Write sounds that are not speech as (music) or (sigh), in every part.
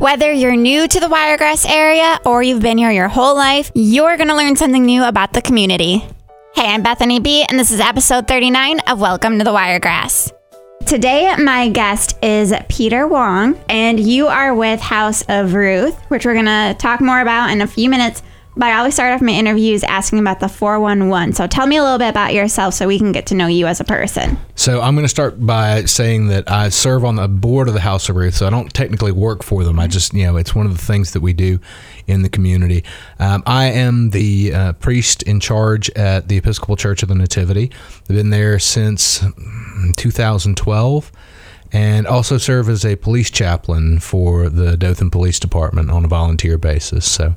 Whether you're new to the Wiregrass area or you've been here your whole life, you're going to learn something new about the community. Hey, I'm Bethany B, and this is episode 39 of Welcome to the Wiregrass. Today, my guest is Peter Wong, and you are with House of Ruth, which we're going to talk more about in a few minutes. But I always start off my interviews asking about the 411. So tell me a little bit about yourself so we can get to know you as a person. So I'm going to start by saying that I serve on the board of the House of Ruth. So I don't technically work for them. I just, you know, it's one of the things that we do in the community. Um, I am the uh, priest in charge at the Episcopal Church of the Nativity. I've been there since mm, 2012 and also serve as a police chaplain for the Dothan Police Department on a volunteer basis. So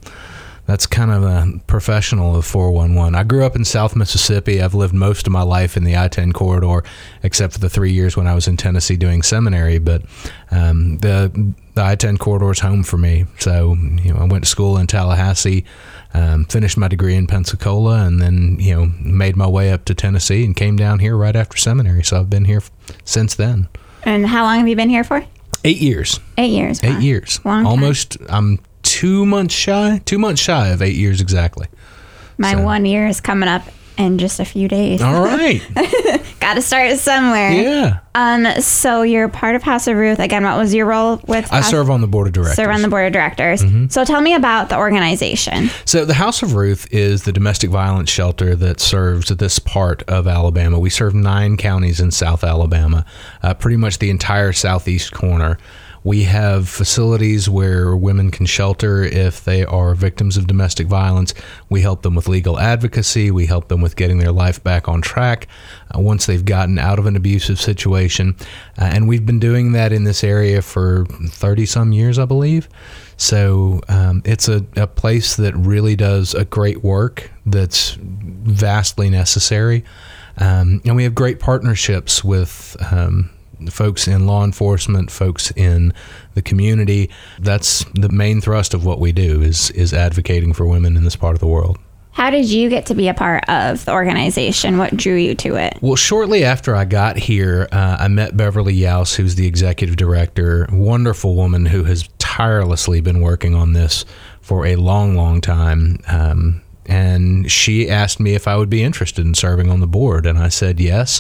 that's kind of a professional of 411. I grew up in South Mississippi. I've lived most of my life in the I 10 corridor, except for the three years when I was in Tennessee doing seminary. But um, the, the I 10 corridor is home for me. So, you know, I went to school in Tallahassee, um, finished my degree in Pensacola, and then, you know, made my way up to Tennessee and came down here right after seminary. So I've been here since then. And how long have you been here for? Eight years. Eight years. Eight years. Long Almost. Time. I'm two months shy, two months shy of eight years exactly. My so. one year is coming up in just a few days. All right. (laughs) Got to start somewhere. Yeah. Um. So you're part of House of Ruth. Again, what was your role with? I House? serve on the board of directors. Serve on the board of directors. Mm-hmm. So tell me about the organization. So the House of Ruth is the domestic violence shelter that serves this part of Alabama. We serve nine counties in South Alabama, uh, pretty much the entire southeast corner. We have facilities where women can shelter if they are victims of domestic violence. We help them with legal advocacy. We help them with getting their life back on track uh, once they've gotten out of an abusive situation. Uh, and we've been doing that in this area for 30 some years, I believe. So um, it's a, a place that really does a great work that's vastly necessary. Um, and we have great partnerships with um, folks in law enforcement, folks in the community. That's the main thrust of what we do is is advocating for women in this part of the world. How did you get to be a part of the organization? What drew you to it? Well, shortly after I got here, uh, I met Beverly Yaus, who's the executive director, wonderful woman who has tirelessly been working on this for a long, long time. Um, and she asked me if I would be interested in serving on the board, and I said yes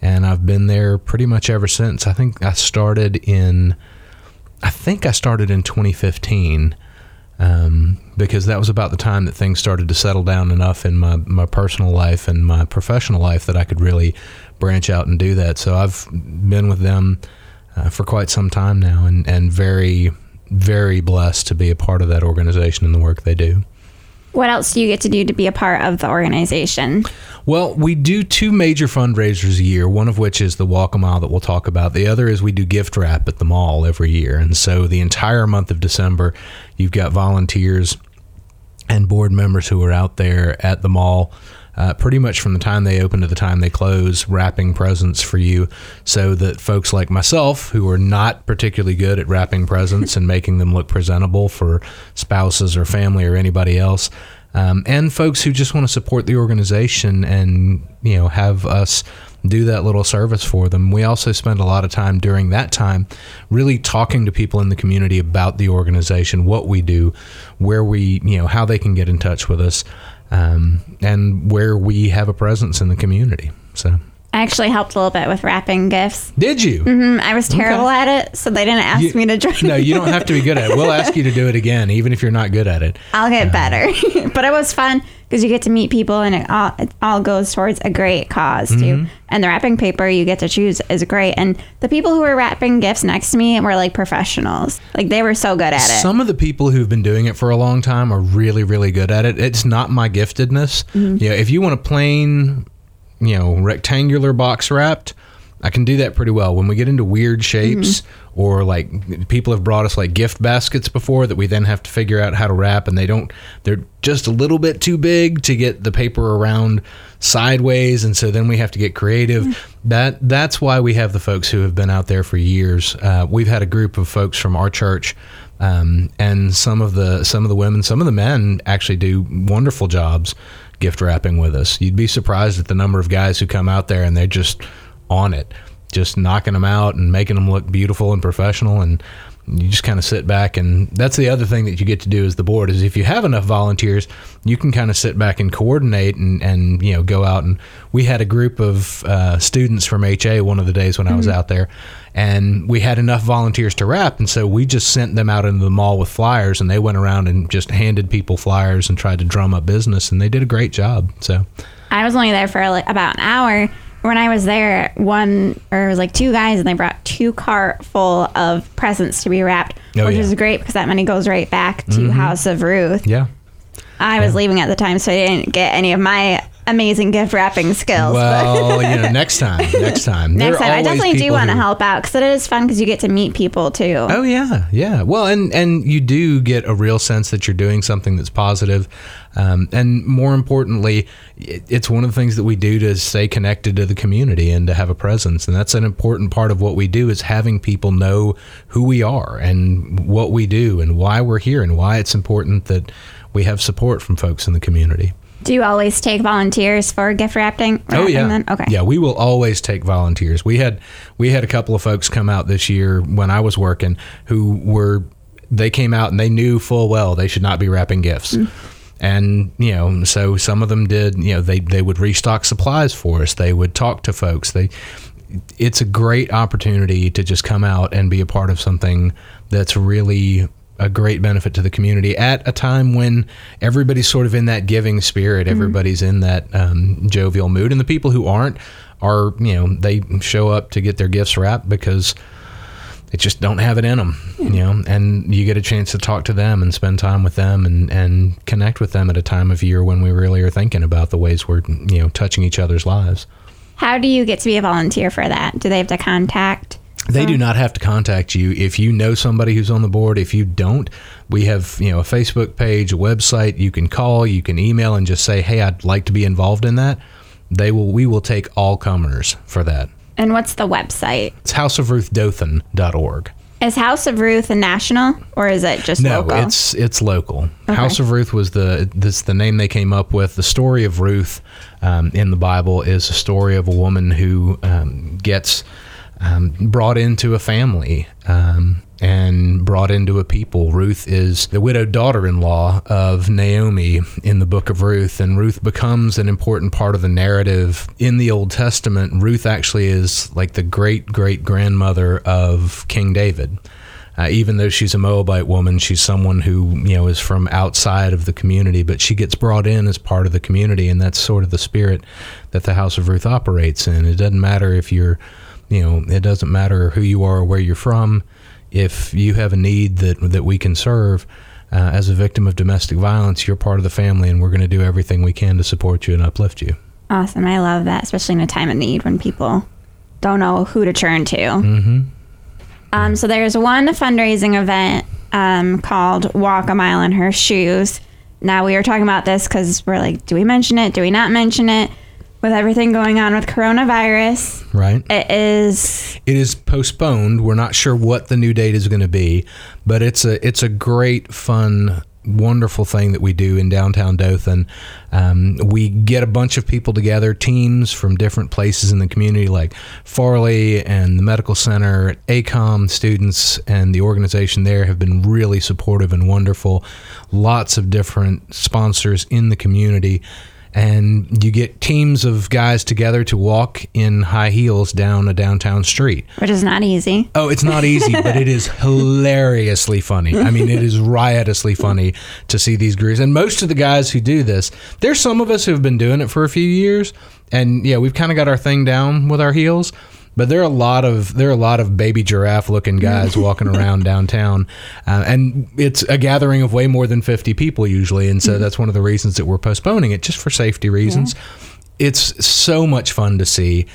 and I've been there pretty much ever since. I think I started in, I think I started in 2015, um, because that was about the time that things started to settle down enough in my my personal life and my professional life that I could really branch out and do that. So I've been with them uh, for quite some time now, and and very very blessed to be a part of that organization and the work they do. What else do you get to do to be a part of the organization? Well, we do two major fundraisers a year, one of which is the Walk a Mile that we'll talk about. The other is we do gift wrap at the mall every year. And so the entire month of December, you've got volunteers and board members who are out there at the mall. Uh, pretty much from the time they open to the time they close, wrapping presents for you, so that folks like myself, who are not particularly good at wrapping presents and making them look presentable for spouses or family or anybody else, um, and folks who just want to support the organization and you know have us do that little service for them. We also spend a lot of time during that time really talking to people in the community about the organization, what we do, where we, you know, how they can get in touch with us, um, and where we have a presence in the community. So. I actually helped a little bit with wrapping gifts. Did you? Mm-hmm. I was terrible okay. at it, so they didn't ask you, me to join. It. No, you don't have to be good at it. We'll ask you to do it again, even if you're not good at it. I'll get uh, better. (laughs) but it was fun because you get to meet people, and it all it all goes towards a great cause too. Mm-hmm. And the wrapping paper you get to choose is great. And the people who were wrapping gifts next to me were like professionals. Like they were so good at it. Some of the people who've been doing it for a long time are really, really good at it. It's not my giftedness. Mm-hmm. Yeah, if you want a plain you know, rectangular box wrapped, I can do that pretty well. When we get into weird shapes, mm-hmm. or like people have brought us like gift baskets before that we then have to figure out how to wrap, and they don't, they're just a little bit too big to get the paper around sideways, and so then we have to get creative. Mm-hmm. That that's why we have the folks who have been out there for years. Uh, we've had a group of folks from our church. Um, and some of the some of the women, some of the men actually do wonderful jobs gift wrapping with us. You'd be surprised at the number of guys who come out there and they're just on it, just knocking them out and making them look beautiful and professional. And you just kind of sit back and that's the other thing that you get to do as the board is if you have enough volunteers you can kind of sit back and coordinate and, and you know go out and we had a group of uh, students from ha one of the days when i was out there and we had enough volunteers to wrap and so we just sent them out into the mall with flyers and they went around and just handed people flyers and tried to drum up business and they did a great job so I was only there for like about an hour. When I was there, one or it was like two guys, and they brought two cart full of presents to be wrapped, Oh, which yeah. is great because that money goes right back to mm-hmm. House of Ruth. yeah I was leaving at the time, so I didn't get any of my amazing gift wrapping skills. well you know (laughs) next time next time Next time, I definitely do want to who- help out because it is fun because you get to meet people too. Oh yeah, yeah. Well, and and you do get a real sense that you're doing something that's positive, um, and more importantly, it, it's one of the things that we do to stay connected to the community and to have a presence, and that's an important part of what we do is having people know who we are and what we do and why we're here and why it's important that we have support from folks in the community. Do you always take volunteers for gift wrapping? Oh yeah. then? Okay. Yeah, we will always take volunteers. We had we had a couple of folks come out this year when I was working who were they came out and they knew full well they should not be wrapping gifts. And you know, so some of them did. You know, they they would restock supplies for us. They would talk to folks. They, it's a great opportunity to just come out and be a part of something that's really a great benefit to the community at a time when everybody's sort of in that giving spirit. Everybody's in that um, jovial mood, and the people who aren't are you know they show up to get their gifts wrapped because they just don't have it in them, you know, and you get a chance to talk to them and spend time with them and, and connect with them at a time of year when we really are thinking about the ways we're, you know, touching each other's lives. How do you get to be a volunteer for that? Do they have to contact? They do not have to contact you if you know somebody who's on the board. If you don't, we have you know a Facebook page, a website. You can call, you can email, and just say, "Hey, I'd like to be involved in that." They will. We will take all comers for that. And what's the website? It's houseofruthdothan.org. Is House of Ruth a national or is it just No, local? it's it's local. House of Ruth was the this the name they came up with. The story of Ruth um, in the Bible is a story of a woman who um, gets um, brought into a family um, and brought into a people. Ruth is the widowed daughter-in-law of Naomi in the book of Ruth, and Ruth becomes an important part of the narrative in the Old Testament. Ruth actually is like the great great grandmother of King David. Uh, even though she's a Moabite woman, she's someone who you know is from outside of the community, but she gets brought in as part of the community, and that's sort of the spirit that the House of Ruth operates in. It doesn't matter if you're, you know, it doesn't matter who you are or where you're from. If you have a need that that we can serve, uh, as a victim of domestic violence, you're part of the family, and we're going to do everything we can to support you and uplift you. awesome. I love that, especially in a time of need when people don't know who to turn to. Mm-hmm. Um, so there's one fundraising event um, called Walk a Mile in Her Shoes. Now we were talking about this because we're like, do we mention it? Do we not mention it? With everything going on with coronavirus, Right. it is It is postponed. We're not sure what the new date is going to be, but it's a it's a great, fun, wonderful thing that we do in downtown Dothan. Um, we get a bunch of people together, teams from different places in the community, like Farley and the medical center, ACOM students, and the organization there have been really supportive and wonderful. Lots of different sponsors in the community and you get teams of guys together to walk in high heels down a downtown street. which is not easy. Oh, it's not easy, but it is (laughs) hilariously funny. I mean, it is riotously funny to see these groups. And most of the guys who do this, there's some of us who have been doing it for a few years, and yeah, we've kind of got our thing down with our heels. But there are a lot of there are a lot of baby giraffe looking guys walking around (laughs) downtown, uh, and it's a gathering of way more than fifty people usually, and so that's one of the reasons that we're postponing it just for safety reasons. It's so much fun to see,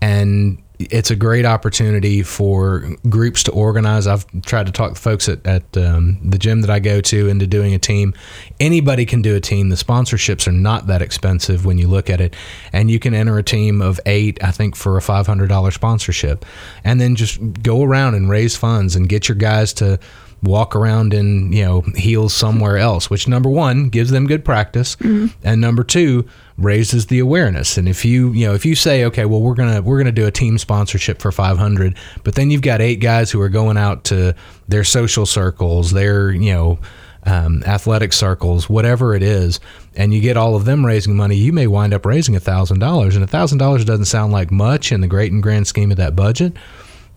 and it's a great opportunity for groups to organize. I've tried to talk folks at, at um, the gym that I go to into doing a team. Anybody can do a team. The sponsorships are not that expensive when you look at it. And you can enter a team of eight, I think, for a $500 sponsorship. And then just go around and raise funds and get your guys to walk around in you know heels somewhere else which number one gives them good practice. And number two raises the awareness. And if you you know if you say okay well we're gonna we're gonna do a team sponsorship for 500 but then you've got eight guys who are going out to their social circles their you know um, athletic circles, whatever it is, and you get all of them raising money, you may wind up raising a thousand dollars. And a thousand dollars doesn't sound like much in the great and grand scheme of that budget,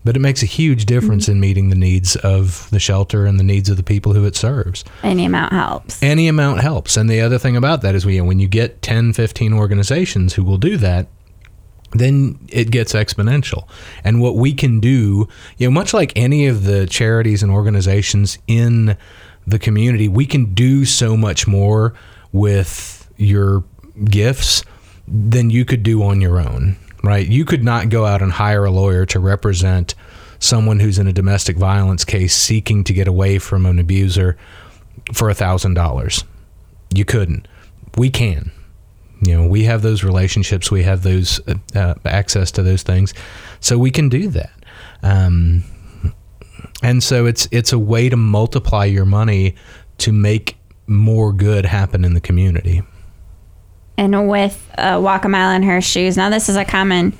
but it makes a huge difference mm-hmm. in meeting the needs of the shelter and the needs of the people who it serves. Any amount helps. Any amount helps. And the other thing about that is we, when you get 10, 15 organizations who will do that, then it gets exponential. And what we can do, you know, much like any of the charities and organizations in the community, we can do so much more with your gifts than you could do on your own, right? You could not go out and hire a lawyer to represent someone who's in a domestic violence case seeking to get away from an abuser for a thousand dollars. You couldn't. We can. You know, we have those relationships, we have those uh, uh, access to those things, so we can do that. Um, and so it's it's a way to multiply your money to make more good happen in the community. And with uh, Walk a Mile in Her Shoes, now this is a common,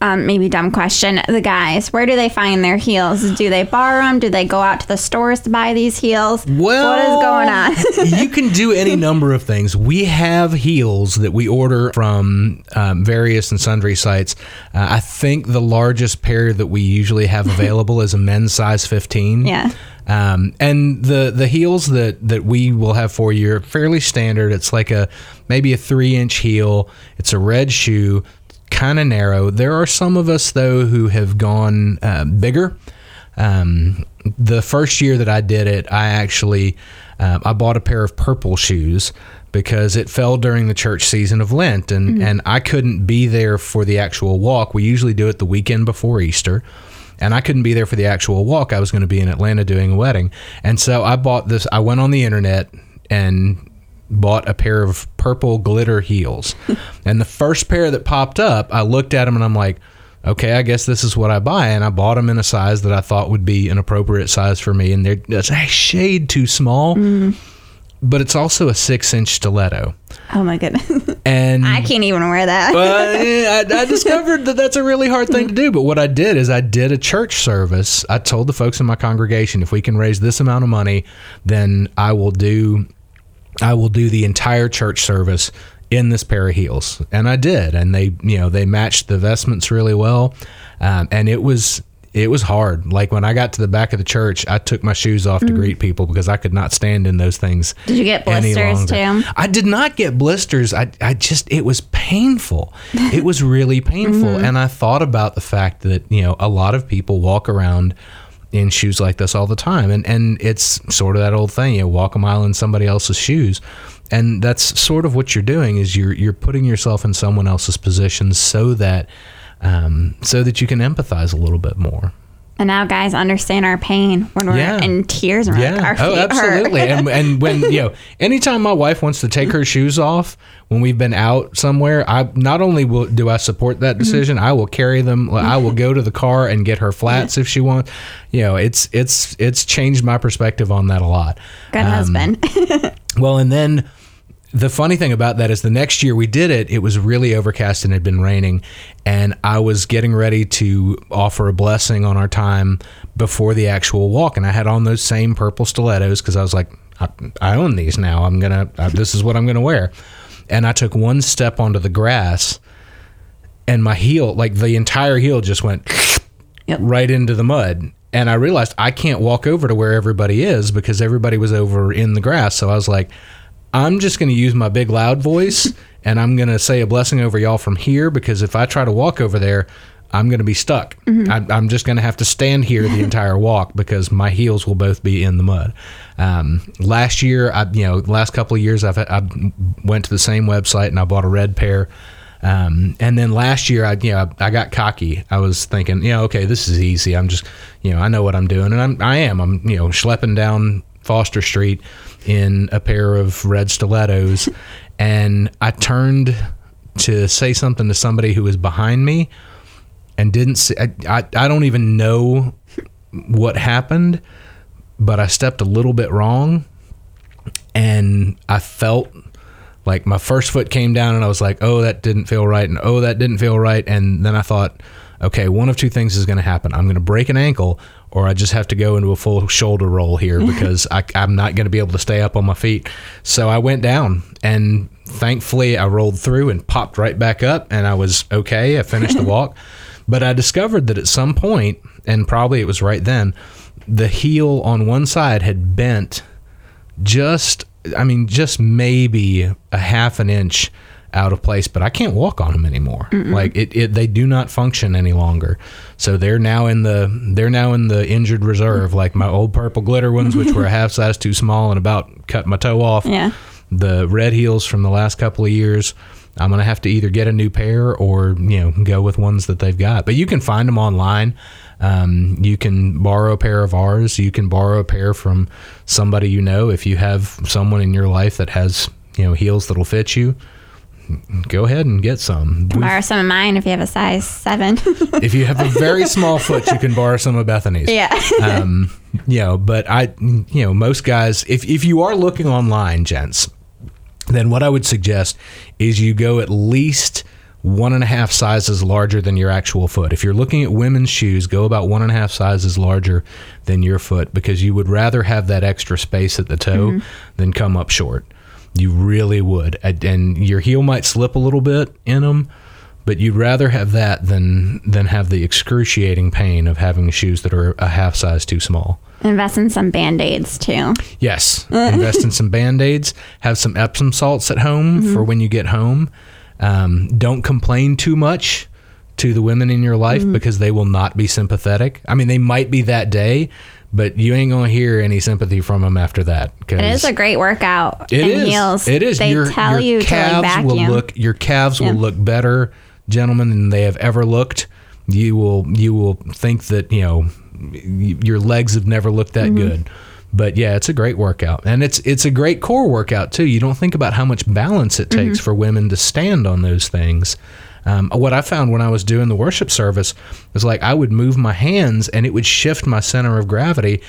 um, maybe dumb question. The guys, where do they find their heels? Do they borrow them? Do they go out to the stores to buy these heels? Well, what is going on? (laughs) you can do any number of things. We have heels that we order from um, various and sundry sites. Uh, I think the largest pair that we usually have (laughs) available is a men's size 15. Yeah. Um, and the the heels that that we will have for you are fairly standard. It's like a maybe a three inch heel. It's a red shoe, kind of narrow. There are some of us though who have gone uh, bigger. Um, the first year that I did it, I actually uh, I bought a pair of purple shoes because it fell during the church season of Lent, and and I couldn't be there for the actual walk. We usually do it the weekend before Easter. And I couldn't be there for the actual walk. I was going to be in Atlanta doing a wedding. And so I bought this. I went on the internet and bought a pair of purple glitter heels. (laughs) and the first pair that popped up, I looked at them and I'm like, okay, I guess this is what I buy. And I bought them in a size that I thought would be an appropriate size for me. And they're it's a shade too small, mm-hmm. but it's also a six inch stiletto. Oh my goodness. (laughs) And I can't even wear that. well, (laughs) I, I discovered that that's a really hard thing to do. But what I did is I did a church service. I told the folks in my congregation, if we can raise this amount of money, then I will do, I will do the entire church service in this pair of heels, and I did. And they, you know, they matched the vestments really well, um, and it was. It was hard. Like when I got to the back of the church, I took my shoes off to mm. greet people because I could not stand in those things. Did you get blisters too? I did not get blisters. I, I just, it was painful. (laughs) It was really painful. Mm-hmm. And I thought about the fact that, you know, a lot of people walk around in shoes like this all the time. And, and it's sort of that old thing, you know, walk a mile in somebody else's shoes. And that's sort of what you're doing is you're, you're putting yourself in someone else's position so that, um, so that you can empathize a little bit more. And now guys understand our pain when we're Yeah. in tears and we're like, our feet oh, absolutely. and and when you know, anytime my wife wants to take her shoes off when we've been out somewhere, I not only will do I support that decision, I will carry them. I will go to the car and get her flats if she wants. You know, it's it's it's changed my perspective on that a lot. Good Um, husband. (laughs) Well, and then the funny thing about that is the next year we did it, it was really overcast and had been raining. And I was getting ready to offer a blessing on our time before the actual walk. And I had on those same purple stilettos because I was like, I, I own these now. I'm going to, this is what I'm going to wear. And I took one step onto the grass and my heel, like the entire heel just went (laughs) Yep. right into the mud. And I realized I can't walk over to where everybody is because everybody was over in the grass. So I was like, I'm just going to use my big loud voice (laughs) and I'm going to say a blessing over y'all from here because if I try to walk over there, I'm going to be stuck. I, I'm just going to have to stand here the (laughs) entire walk because my heels will both be in the mud. Um, last year, I, you know, last couple of years, I've I went to the same website and I bought a red pair. Um, and then last year, I you know I got cocky. I was thinking, you know, okay, this is easy. I'm just, you know, I know what I'm doing, and I'm I am. I'm you know schlepping down Foster Street in a pair of red stilettos, (laughs) and I turned to say something to somebody who was behind me, and didn't see. I I, I don't even know what happened, but I stepped a little bit wrong and I felt like my first foot came down and I was like, oh, that didn't feel right. And oh, that didn't feel right. And then I thought, okay, one of two things is going to happen. I'm going to break an ankle or I just have to go into a full shoulder roll here (laughs) because I, I'm not going to be able to stay up on my feet. So I went down and thankfully I rolled through and popped right back up and I was okay. I finished the (laughs) walk. But I discovered that at some point, and probably it was right then, the heel on one side had bent just I mean just maybe a half an inch out of place, but I can't walk on them anymore. Like it, it, they do not function any longer. So they're now in the they're now in the injured reserve, like my old purple glitter ones, which were a (laughs) half size too small and about cut my toe off. Yeah. The red heels from the last couple of years. I'm gonna have to either get a new pair or you know go with ones that they've got. But you can find them online. Um, you can borrow a pair of ours. You can borrow a pair from somebody you know. If you have someone in your life that has you know heels that'll fit you, go ahead and get some. Borrow some of mine if you have a size seven. (laughs) if you have a very small foot, you can borrow some of Bethany's. yeah. (laughs) Um, you know, but I, you know, most guys, if if you are looking online, gents, then what I would suggest is you go at least one and a half sizes larger than your actual foot. If you're looking at women's shoes, go about one and a half sizes larger than your foot because you would rather have that extra space at the toe than come up short. You really would. And- your heel might slip a little bit in them, but you'd rather have that than than have the excruciating pain of having shoes that are a half size too small. Invest in some band aids too. Yes. (laughs) Invest in some band aids. Have some Epsom salts at home for when you get home. Um, don't complain too much to the women in your life because they will not be sympathetic. I mean, they might be that day, but you ain't to hear any sympathy from them after that. It is a great workout. it is. heels. It is. They your, tell your you calves will look. Your calves Yeah. will look better, gentlemen, than they have ever looked. You will. You will think that you know your legs have never looked Mm-hmm. that good. But yeah, it's a great workout, and it's it's a great core workout too. You don't think about how much balance it takes Mm-hmm. for women to stand on those things. Um, what I found when I was doing the worship service was like I would move my hands and it would shift my center of gravity,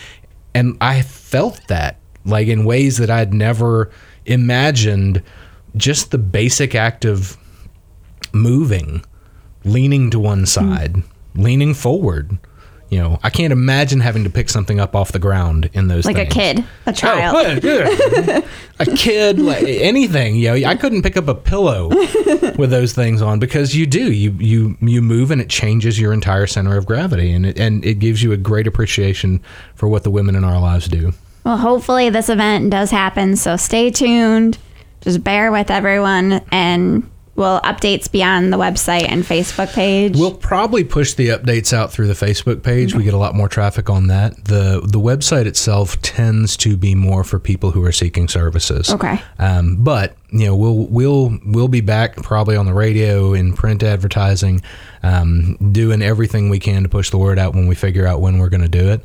and I felt that like in ways that I'd never imagined. Just the basic act of moving, leaning to one side, leaning forward. You know, I can't imagine having to pick something up off the ground in those like a kid, a oh, child. Oh, (laughs) yeah. a kid, like anything. You know, I couldn't pick up a pillow (laughs) with those things on because you do. You you you move and it changes your entire center of gravity, and it and it gives you a great appreciation for what the women in our lives do. Well, hopefully this event does happen. So stay tuned. Just bear with everyone, and we'll updates be on the website and Facebook page. We'll probably push the updates out through the Facebook page. We get a lot more traffic on that. the The website itself tends to be more for people who are seeking services. Okay. Um, but you know, we'll we'll we'll be back probably on the radio in print advertising, um, doing everything we can to push the word out when we figure out when we're going to do it.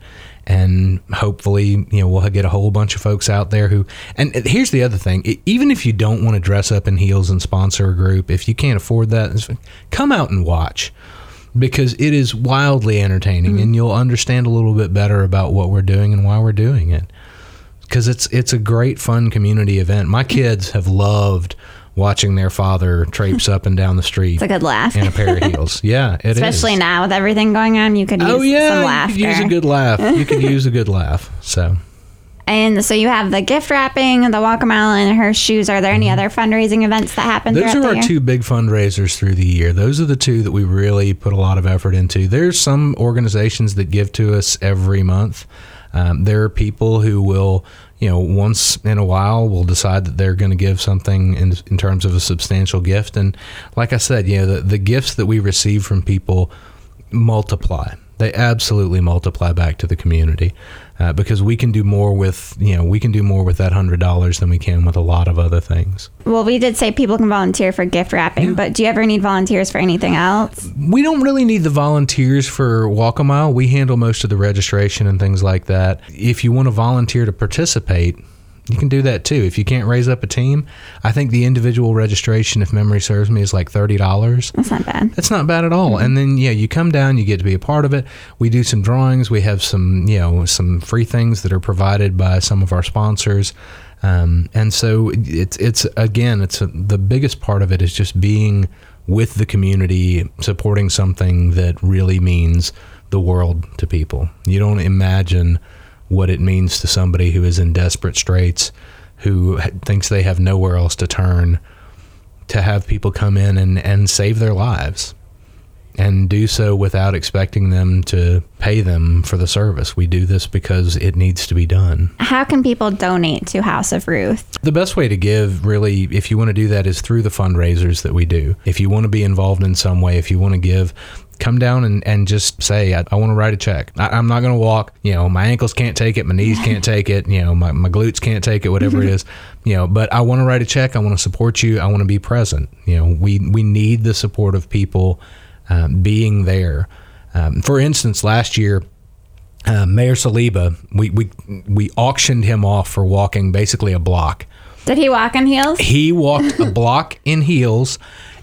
And hopefully, you know, we'll get a whole bunch of folks out there who. And here's the other thing: even if you don't want to dress up in heels and sponsor a group, if you can't afford that, come out and watch because it is wildly entertaining, mm-hmm. and you'll understand a little bit better about what we're doing and why we're doing it because it's it's a great fun community event. My kids have loved watching their father traipse up and down the street it's a good laugh. in a pair of heels. (laughs) Yeah, it is. Especially now with everything going on, you could use Oh yeah, some you laughter. could use a good laugh. You could use a good laugh. So (laughs) and so you have the gift wrapping, the walk a mile, and her shoes. Are there any other fundraising events that happen Mm-hmm. those are our year? two big fundraisers through the year. Those are the two that we really put a lot of effort into. There's some organizations that give to us every month. Um, there are people who will, you know, once in a while will decide that they're going to give something in, in terms of a substantial gift. And like I said, you know, the, the gifts that we receive from people multiply. They absolutely multiply back to the community uh, because we can do more with, you know, we can do more with that hundred dollars than we can with a lot of other things. Well, we did say people can volunteer for gift wrapping, but do you ever need volunteers for anything else? we don't really need the volunteers for Walk a Mile. We handle most of the registration and things like that. If you want to volunteer to participate, you can do that too. If you can't raise up a team, I think the individual registration, if memory serves me, is like thirty dollars. That's not bad. That's not bad at all. And then yeah, you come down, you get to be a part of it. We do some drawings. We have some you know some free things that are provided by some of our sponsors. Um, and so it's it's again it's a, the biggest part of it is just being with the community, supporting something that really means the world to people. You don't imagine what it means to somebody who is in desperate straits, who thinks they have nowhere else to turn, to have people come in and, and save their lives and do so without expecting them to pay them for the service. We do this because it needs to be done. How can people donate to House of Ruth? The best way to give, really, if you want to do that, is through the fundraisers that we do. If you want to be involved in some way, if you want to give, come down and, and just say, I, I want to write a check. I, I'm not going to walk. You know, my ankles can't take it, my knees can't (laughs) take it, you know, my, my glutes can't take it, whatever it (laughs) is. You know, but I want to write a check. I want to support you. I want to be present. You know, we, we need the support of people um, being there. Um, for instance, last year, uh, Mayor Saliba, we, we we auctioned him off for walking basically a block. Did he walk in heels? He walked a (laughs) block in heels,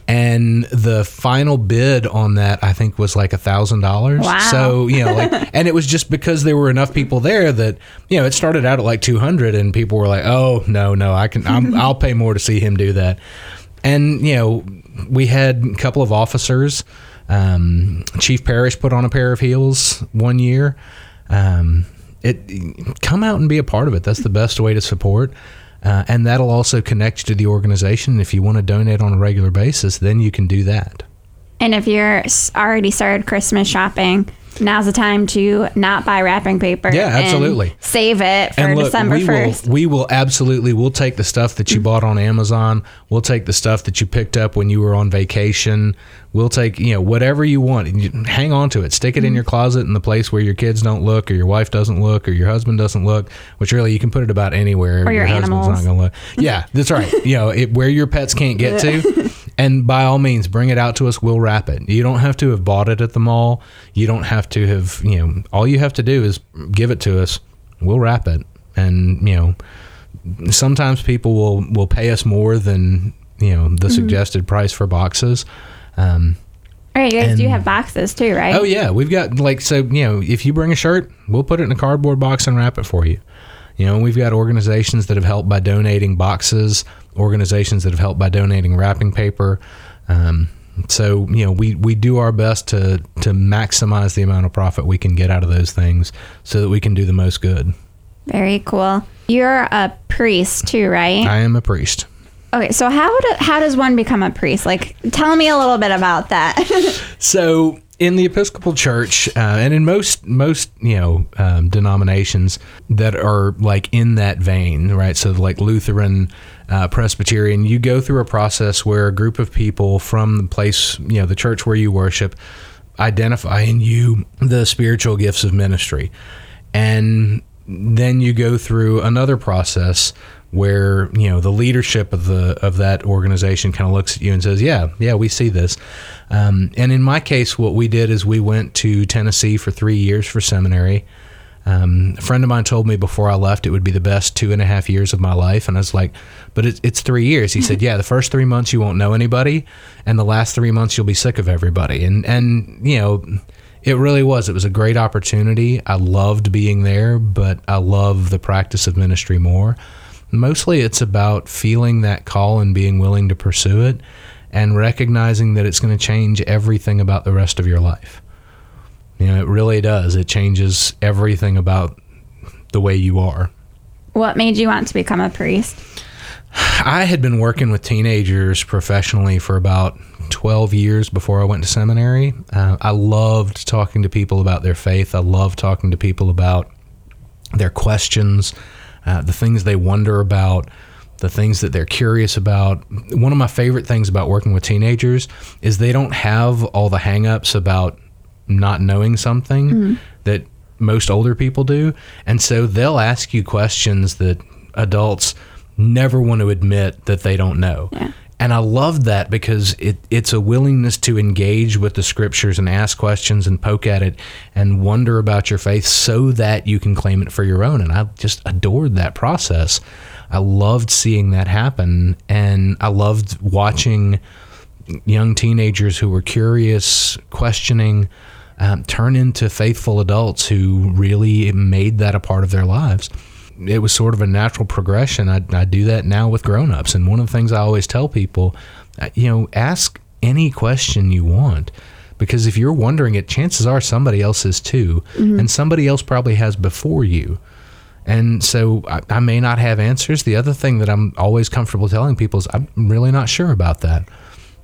and the final bid on that I think was like a thousand dollars. Wow. So you know, like, (laughs) and it was just because there were enough people there that you know it started out at like two hundred, and people were like, "Oh no, no, I can, I'm, (laughs) I'll pay more to see him do that." And you know, we had a couple of officers. Um, Chief Parrish put on a pair of heels one year. Um, it come out and be a part of it. That's the best way to support. Uh, and that'll also connect you to the organization. If you want to donate on a regular basis, then you can do that. And if you're already started Christmas shopping, now's the time to not buy wrapping paper. Yeah, and absolutely. save it for and look, December we 1st. will we will absolutely we'll take the stuff that you mm-hmm. bought on Amazon. We'll take the stuff that you picked up when you were on vacation. We'll take you know whatever you want. and Hang on to it. Stick it in mm-hmm. your closet in the place where your kids don't look, or your wife doesn't look, or your husband doesn't look. Which really you can put it about anywhere. Or your husband's animals. not going to look. Yeah, that's right. (laughs) you know it, where your pets can't get to. And by all means, bring it out to us. We'll wrap it. You don't have to have bought it at the mall. You don't have to have, you know, all you have to do is give it to us. We'll wrap it. And, you know, sometimes people will, will pay us more than, you know, the suggested price for boxes. Um, All right, you guys do and- have boxes too, right? Oh yeah, we've got like so you know if you bring a shirt, we'll put it in a cardboard box and wrap it for you. You know, we've got organizations that have helped by donating boxes, organizations that have helped by donating wrapping paper. Um, so you know, we we do our best to to maximize the amount of profit we can get out of those things, so that we can do the most good. Very cool. You're a priest too, right? I am a priest. Okay, so how do, how does one become a priest? Like, tell me a little bit about that. (laughs) So in the Episcopal Church, uh, and in most most you know um, denominations that are like in that vein, right? So like Lutheran, uh, Presbyterian, you go through a process where a group of people from the place, you know, the church where you worship, identify in you the spiritual gifts of ministry, and then you go through another process where you know the leadership of the of that organization kind of looks at you and says, "Yeah, yeah, we see this." Um, and in my case, what we did is we went to Tennessee for three years for seminary. Um, a friend of mine told me before I left it would be the best two and a half years of my life, and I was like, "But it, it's three years." He said, (laughs) "Yeah, the first three months you won't know anybody, and the last three months you'll be sick of everybody." And and you know, it really was. It was a great opportunity. I loved being there, but I love the practice of ministry more. Mostly, it's about feeling that call and being willing to pursue it, and recognizing that it's going to change everything about the rest of your life. You know, it really does. It changes everything about the way you are. what made you want to become a priest? I had been working with teenagers professionally for about 12 years before I went to seminary. Uh, I loved talking to people about their faith. I loved talking to people about their questions, uh, the things they wonder about, the things that they're curious about. One of my favorite things about working with teenagers is they don't have all the hangups about not knowing something mm-hmm. that most older people do. And so they'll ask you questions that adults never want to admit that they don't know. Yeah. And I love that because it, it's a willingness to engage with the scriptures and ask questions and poke at it and wonder about your faith so that you can claim it for your own. And I just adored that process. I loved seeing that happen, and I loved watching young teenagers who were curious, questioning, um, turn into faithful adults who really made that a part of their lives. It was sort of a natural progression. I, I do that now with grown-ups, and one of the things I always tell people, uh, you know, ask any question you want because if you're wondering it, chances are somebody else is too, and somebody else probably has before you. And so I, I may not have answers. The other thing that I'm always comfortable telling people is I'm really not sure about that.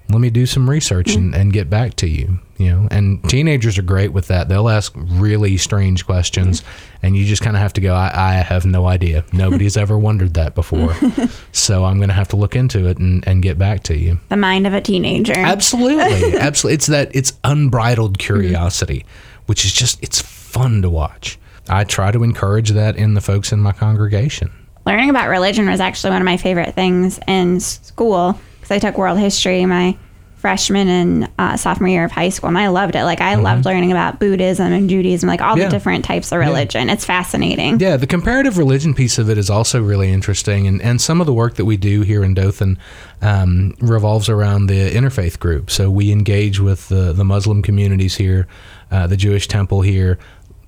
Let me do some research and, and get back to you. You know, and teenagers are great with that. They'll ask really strange questions, and you just kind of have to go. I, I have no idea. Nobody's ever wondered that before, (laughs) so I'm going to have to look into it and, and get back to you. The mind of a teenager. Absolutely, (laughs) absolutely. It's that it's unbridled curiosity, mm-hmm. which is just it's fun to watch. I try to encourage that in the folks in my congregation. Learning about religion was actually one of my favorite things in school because I took world history my freshman and uh, sophomore year of high school, and I loved it. Like I loved learning about Buddhism and Judaism, like all Mm-hmm. Yeah. the different types of religion. It's fascinating. Yeah, the comparative religion piece of it is also really interesting, and, and some of the work that we do here in Dothan um, revolves around the interfaith group. So we engage with the, the Muslim communities here, uh, the Jewish temple here,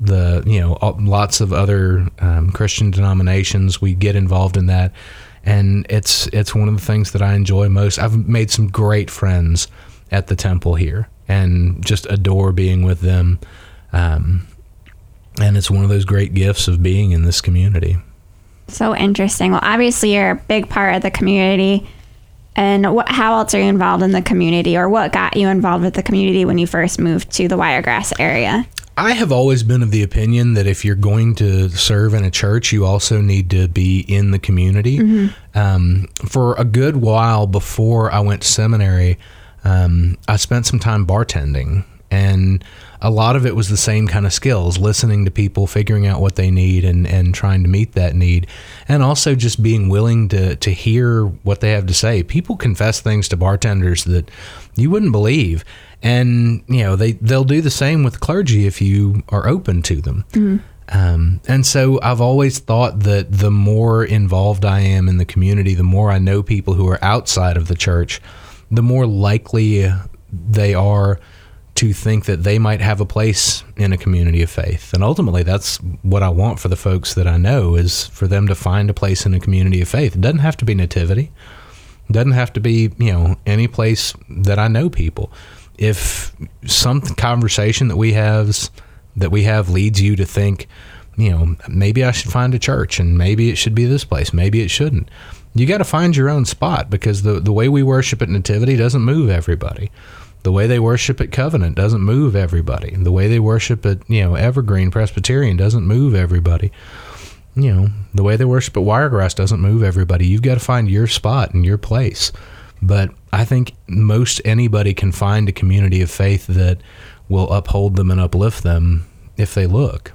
the you know lots of other um, Christian denominations. We get involved in that, and it's it's one of the things that I enjoy most. I've made some great friends at the temple here, and just adore being with them. Um, and it's one of those great gifts of being in this community. So interesting. Well, obviously, you're a big part of the community. And what, how else are you involved in the community, or what got you involved with the community when you first moved to the Wiregrass area? I have always been of the opinion that if you're going to serve in a church, you also need to be in the community. Um, for a good while before I went to seminary, um, I spent some time bartending, and a lot of it was the same kind of skills listening to people, figuring out what they need, and, and trying to meet that need, and also just being willing to, to hear what they have to say. People confess things to bartenders that you wouldn't believe and you know they they'll do the same with clergy if you are open to them. Um, and so I've always thought that the more involved I am in the community, the more I know people who are outside of the church, the more likely they are to think that they might have a place in a community of faith. And ultimately, that's what I want for the folks that I know is for them to find a place in a community of faith. It doesn't have to be nativity. It doesn't have to be, you know, any place that I know people. If some conversation that we have that we have leads you to think, you know, maybe I should find a church and maybe it should be this place, maybe it shouldn't. You got to find your own spot because the the way we worship at Nativity doesn't move everybody. The way they worship at Covenant doesn't move everybody. The way they worship at, you know, Evergreen Presbyterian doesn't move everybody you know, the way they worship at Wiregrass doesn't move everybody. You've got to find your spot and your place. But I think most anybody can find a community of faith that will uphold them and uplift them if they look.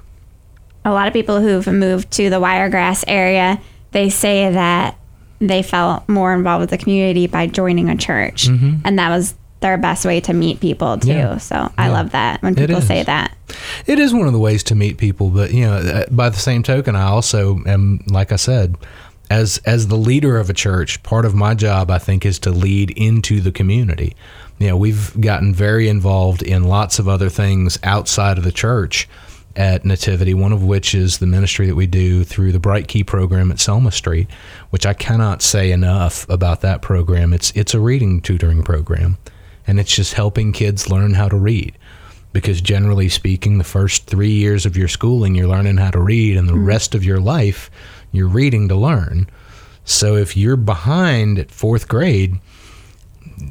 A lot of people who've moved to the Wiregrass area, they say that they felt more involved with the community by joining a church, and that was their best way to meet people too. Mm-hmm. Yeah. So I Yeah. love that when people say that. It is one of the ways to meet people, but you know, uh, by the same token, I also am, like I said, as as the leader of a church, part of my job, I think, is to lead into the community. You know, we've gotten very involved in lots of other things outside of the church at Nativity. One of which is the ministry that we do through the Bright Key program at Selma Street, which I cannot say enough about that program. It's it's a reading tutoring program, and it's just helping kids learn how to read because generally speaking, the first three years of your schooling, you're learning how to read, and the hmm. rest of your life, you're reading to learn. So if you're behind at fourth grade,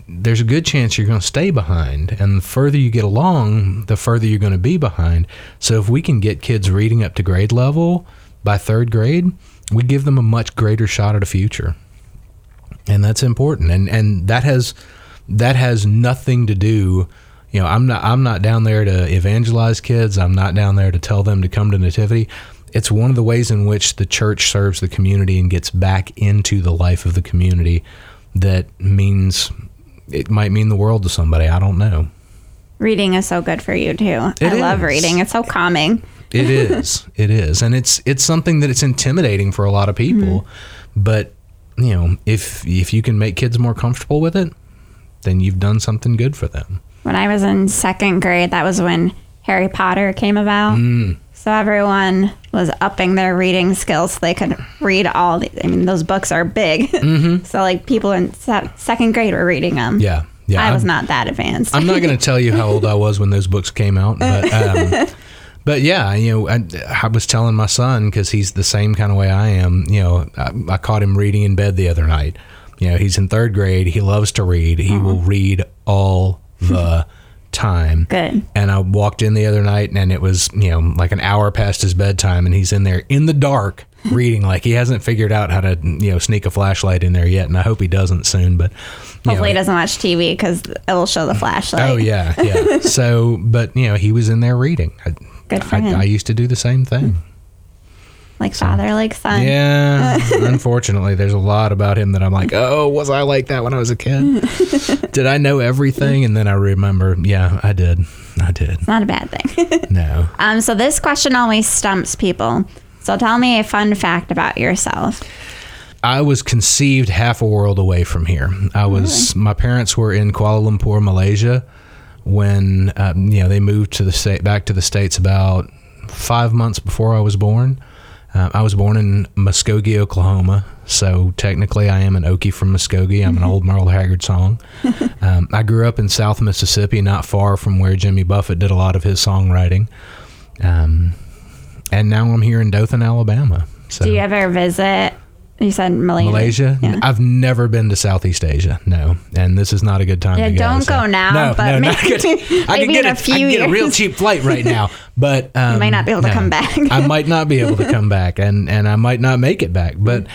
there's a good chance you're going to stay behind. And the further you get along, the further you're going to be behind. So if we can get kids reading up to grade level by third grade, we give them a much greater shot at a future. And that's important. And and that has that has nothing to do you know, I'm not I'm not down there to evangelize kids. I'm not down there to tell them to come to nativity. It's one of the ways in which the church serves the community and gets back into the life of the community that means it might mean the world to somebody. I don't know. Reading is so good for you too. It I love reading. It's so calming. It (laughs) is. it is, and it's it's something that it's intimidating for a lot of people. But you know, if if you can make kids more comfortable with it, then you've done something good for them. When I was in second grade, that was when Harry Potter came about. Mm. So everyone was upping their reading skills so they could read all the, I mean, those books are big. (laughs) so, like, people in se- second grade were reading them. Yeah, yeah. I was I'm- not that advanced. I'm not going (laughs) to tell you how old I was when those books came out, but um, (laughs) but yeah, you know, I, I was telling my son because he's the same kind of way I am. You know, I, I caught him reading in bed the other night. You know, he's in third grade. He loves to read. He will read all the time. Good. And I walked in the other night, and it was you know like an hour past his bedtime, and he's in there in the dark (laughs) reading. like he hasn't figured out how to you know sneak a flashlight in there yet, and I hope he doesn't soon. But Hopefully, he doesn't watch TV because it will show the flashlight. Oh yeah, yeah. (laughs) so, but you know, he was in there reading. I, Good for I, him. I used to do the same thing. Like father, like son. Yeah. (laughs) unfortunately, there's a lot about him that I'm like, oh, was I like that when I was a kid? (laughs) did I know everything? And then I remember, yeah, I did. I did. Not a bad thing. (laughs) No. um, so, this question always stumps people. So, tell me a fun fact about yourself. I was conceived half a world away from here. I was my parents were in Kuala Lumpur, Malaysia, when um, you know they moved to the state back to the states about five months before I was born. Uh, I was born in Muskogee, Oklahoma, so technically I am an Okie from Muskogee. I'm an (laughs) old Merle Haggard song. (laughs) um, I grew up in South Mississippi, not far from where Jimmy Buffett did a lot of his songwriting. Um, and now I'm here in Dothan, Alabama. So. Do you ever visit? You said Malaysia. Malaysia? Yeah. I've never been to Southeast Asia. No, and this is not a good time. Yeah, to go, don't so- go now, No, but no, maybe- not good. (laughs) I can get a, a few I could get a real cheap flight right now, (laughs) but um, might not be able to come back. I might not be able to come (laughs) back, and and I might not make it back. But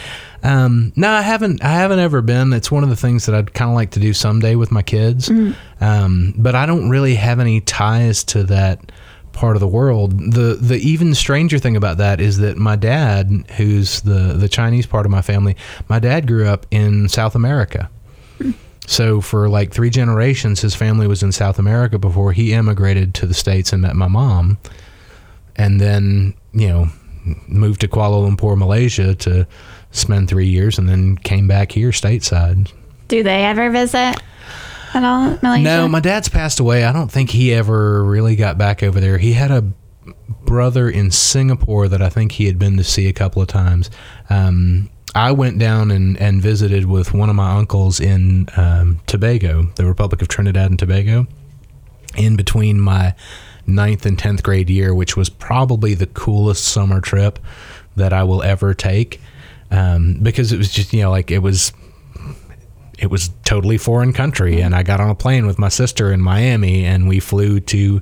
um, no, I haven't. I haven't ever been. It's one of the things that I'd kind of like to do someday with my kids. Mm. Um, but I don't really have any ties to that part of the world. The the even stranger thing about that is that my dad, who's the the Chinese part of my family, my dad grew up in South America. So for like three generations, his family was in South America before he immigrated to the states and met my mom, and then you know moved to Kuala Lumpur, Malaysia to spend three years, and then came back here stateside. Do they ever visit at all, Malaysia? No, my dad's passed away. I don't think he ever really got back over there. He had a brother in Singapore that I think he had been to see a couple of times. Um, I went down and, and visited with one of my uncles in um, Tobago, the Republic of Trinidad and Tobago, in between my ninth and 10th grade year, which was probably the coolest summer trip that I will ever take. Um, because it was just, you know, like it was it was totally foreign country and I got on a plane with my sister in Miami and we flew to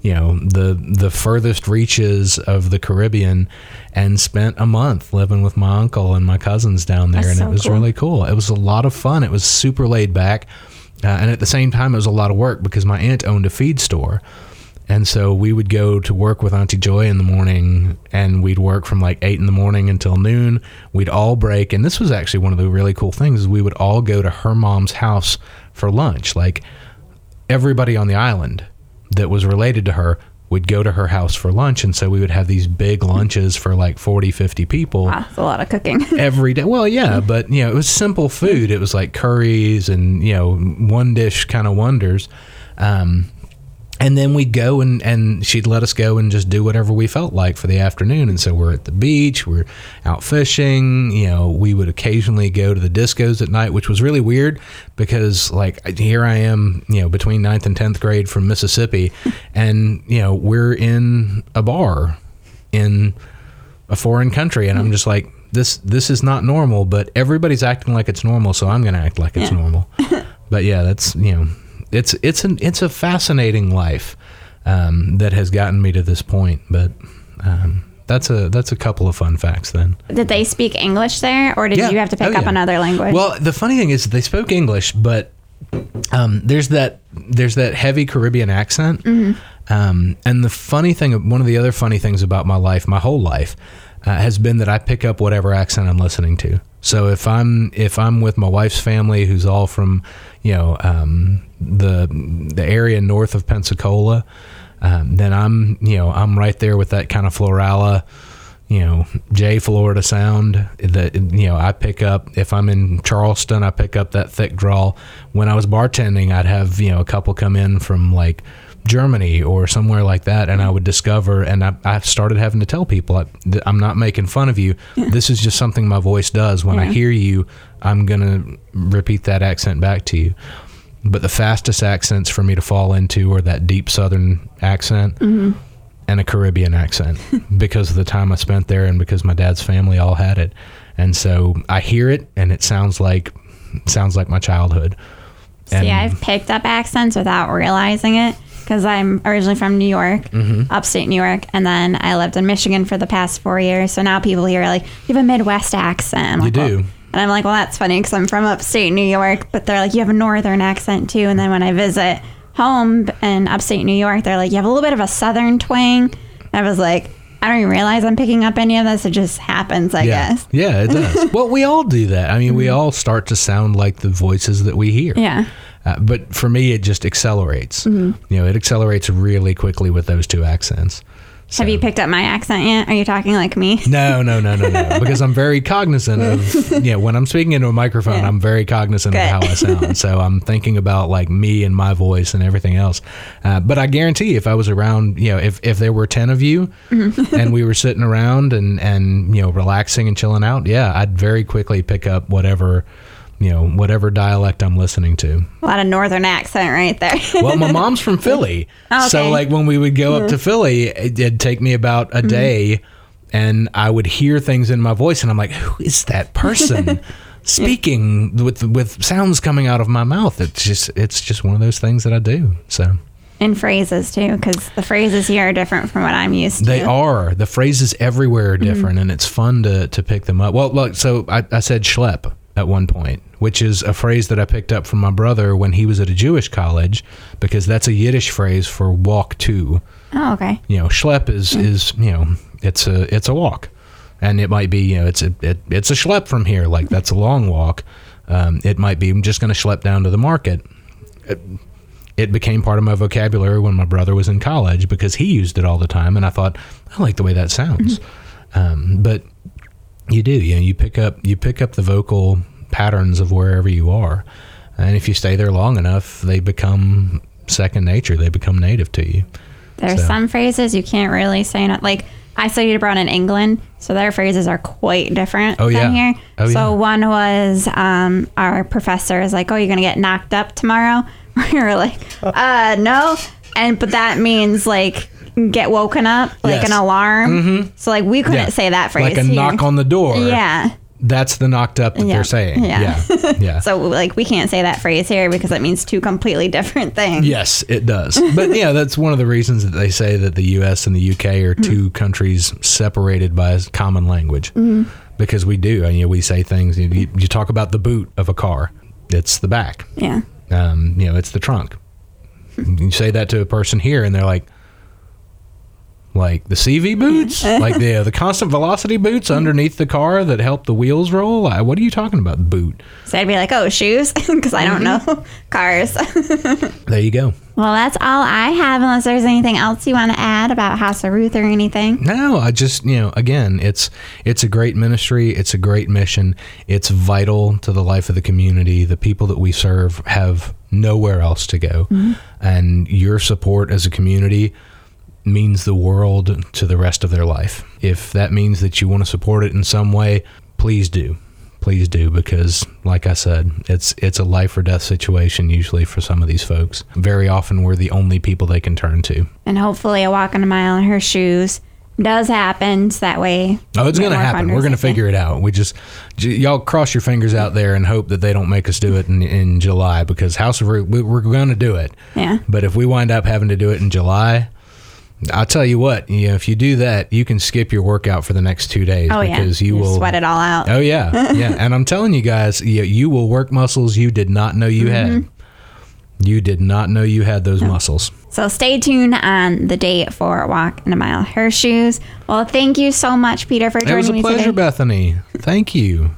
you know the the furthest reaches of the Caribbean and spent a month living with my uncle and my cousins down there That's and so it was cool. really cool. It was a lot of fun. It was super laid back. Uh, and at the same time it was a lot of work because my aunt owned a feed store. And so we would go to work with Auntie Joy in the morning, and we'd work from like eight in the morning until noon. We'd all break, and this was actually one of the really cool things: is we would all go to her mom's house for lunch. Like everybody on the island that was related to her would go to her house for lunch, and so we would have these big lunches for like 40, 50 people Wow, that's a lot of cooking. (laughs) every day. Well, yeah, but you know, it was simple food. It was like curries and you know, one dish kind of wonders. Um, and then we'd go and, and she'd let us go and just do whatever we felt like for the afternoon. And so we're at the beach, we're out fishing. You know, we would occasionally go to the discos at night, which was really weird because, like, here I am, you know, between ninth and 10th grade from Mississippi, (laughs) and, you know, we're in a bar in a foreign country. And I'm just like, this this is not normal, but everybody's acting like it's normal, so I'm going to act like it's Yeah. normal. (laughs) but yeah, that's, you know, it's it's an it's a fascinating life um, that has gotten me to this point. But um, that's a that's a couple of fun facts. Then Did they speak English there, or did Yeah. you have to pick Oh, up yeah. another language? Well, the funny thing is they spoke English, but um, there's that there's that heavy Caribbean accent. Um, and the funny thing, one of the other funny things about my life, my whole life, uh, has been that I pick up whatever accent I'm listening to. So if I'm if I'm with my wife's family, who's all from you know um, the the area north of Pensacola. um, then I'm you know I'm right there with that kind of florala, you know J Florida sound that you know I pick up if I'm in Charleston I pick up that thick drawl. When I was bartending, I'd have you know a couple come in from like Germany or somewhere like that, and I would discover, and I, I started having to tell people, I, am not making fun of you. This is just something my voice does. When I hear you, I'm gonna repeat that accent back to you. But the fastest accents for me to fall into are that deep Southern accent Mm-hmm. and a Caribbean accent (laughs) because of the time I spent there and because my dad's family all had it. And so I hear it, and it sounds like sounds like my childhood. And See, I've picked up accents without realizing it because I'm originally from New York, Mm-hmm. upstate New York, and then I lived in Michigan for the past four years. So now people here are like, you have a Midwest accent. I'm You like, do. "Well," And I'm like, well, that's funny because I'm from upstate New York, but they're like, you have a northern accent too. And then when I visit home in upstate New York, they're like, you have a little bit of a southern twang. And I was like, I don't even realize I'm picking up any of this. It just happens, I yeah, guess. yeah, it does. (laughs) well, we all do that. I mean, we all start to sound like the voices that we hear. Yeah. Uh, but for me, it just accelerates. You know, it accelerates really quickly with those two accents. So- Have you picked up my accent yet? Are you talking like me? (laughs) No, no, no, no, no. Because I'm very cognizant of, (laughs) you know, when I'm speaking into a microphone, Yeah. I'm very cognizant Good. of how I sound. So I'm thinking about like me and my voice and everything else. Uh, but I guarantee if I was around, you know, if, if there were 10 of you and we (laughs) were sitting around and, and, you know, relaxing and chilling out, yeah, I'd very quickly pick up whatever, you know, whatever dialect I'm listening to. A lot of northern accent right there. Well, my mom's from (laughs) Philly. Oh, okay. So, like, when we would go up to mm-hmm. Philly, it- it'd take me about a mm-hmm. day and I would hear things in my voice, and I'm like, who is that (laughs) person? Speaking with with sounds coming out of my mouth, it's just it's just one of those things that I do. So in phrases too, because the phrases here are different from what I'm used to. They are. The phrases everywhere are mm-hmm. different, and it's fun to, to pick them up. Well, look, so I, I said schlep at one point, which is a phrase that I picked up from my brother when he was at a Jewish college, because that's a Yiddish phrase for walk to. Oh, okay. You know, schlep is is you know it's a it's a walk, and it might be you know it's a it, it's a schlep from here, like that's a long walk. Um, it might be I'm just going to schlep down to the market it became part of my vocabulary when my brother was in college because he used it all the time, and I thought I like the way that sounds. Um, but you do, you know, you pick up you pick up the vocal patterns of wherever you are, and if you stay there long enough, they become second nature. They become native to you. There's So- some phrases you can't really say. Not like I studied abroad in England, so their phrases are quite different Oh, yeah. than here. Oh, so yeah. one was um, our professor is like, "Oh, you're gonna get knocked up tomorrow." (laughs) we were like, (laughs) "Uh, no," and but that means like get woken up, like Yes. an alarm. So like we couldn't Yeah. say that phrase. like a here. knock on the door. Yeah. That's the knocked up that Yeah. they're saying. Yeah. yeah, (laughs) yeah. So like we can't say that phrase here because it means two completely different things. Yes, it does. But yeah, that's one of the reasons that they say that the U.S. and the U.K. are two countries separated by a common language. Because we do. I mean, we say things. You, you talk about the boot of a car. It's the back. Yeah. Um, you know, it's the trunk. You say that to a person here, and they're like, like the CV boots, (laughs) like the the constant velocity boots underneath the car that help the wheels roll. I, what are you talking about, boot? So I'd be like, "Oh, shoes," (laughs) because I don't Mm-hmm. know (laughs) cars. There you go. Well, that's all I have, unless there's anything else you want to add about House of Ruth or anything. No, I just you know again, it's it's a great ministry, it's a great mission, it's vital to the life of the community. The people that we serve have nowhere else to go, and your support as a community means the world to the rest of their life. If that means that you want to support it in some way, please do. Please do because like I said, it's it's a life or death situation usually for some of these folks. Very often we're the only people they can turn to. And hopefully, a walk in a mile in her shoes does happen. So that way, Oh, it's going to happen. We're going to figure it out. We just, j- y'all cross your fingers out there and hope that they don't make us do it in, in July because House of Ruth, we, we're going to do it. Yeah. But if we wind up having to do it in July, I'll tell you what, you know, if you do that, you can skip your workout for the next two days Oh yeah, because you will sweat it all out. Oh yeah, (laughs) yeah. and I'm telling you guys, you, you will work muscles you did not know you had. Mm-hmm. You did not know you had those muscles. So stay tuned on the date for Walk in a Mile Her Shoes. Well, thank you so much, Peter, for joining me. It was a pleasure, today. Bethany. Thank you.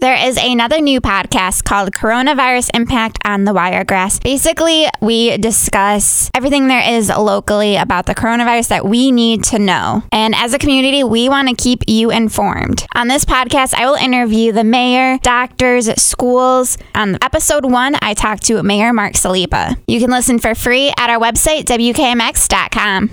There is another new podcast called Coronavirus Impact on the Wiregrass. Basically, we discuss everything there is locally about the coronavirus that we need to know. And as a community, we want to keep you informed. On this podcast, I will interview the mayor, doctors, schools. On episode one, I talked to Mayor Mark Saliba. You can listen for free at our website, WKMX.com.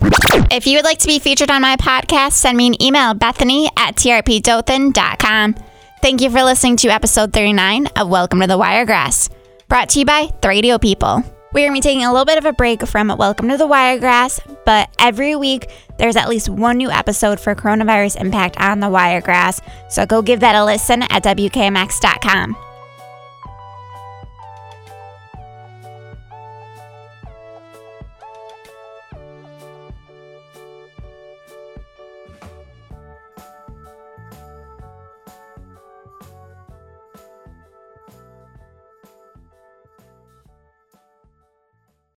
If you would like to be featured on my podcast, send me an email, bethany at trpdothan.com. Thank you for listening to episode 39 of Welcome to the Wiregrass, brought to you by the Radio People. We're going to be taking a little bit of a break from Welcome to the Wiregrass, but every week there's at least one new episode for coronavirus impact on the Wiregrass. So go give that a listen at WKMX.com.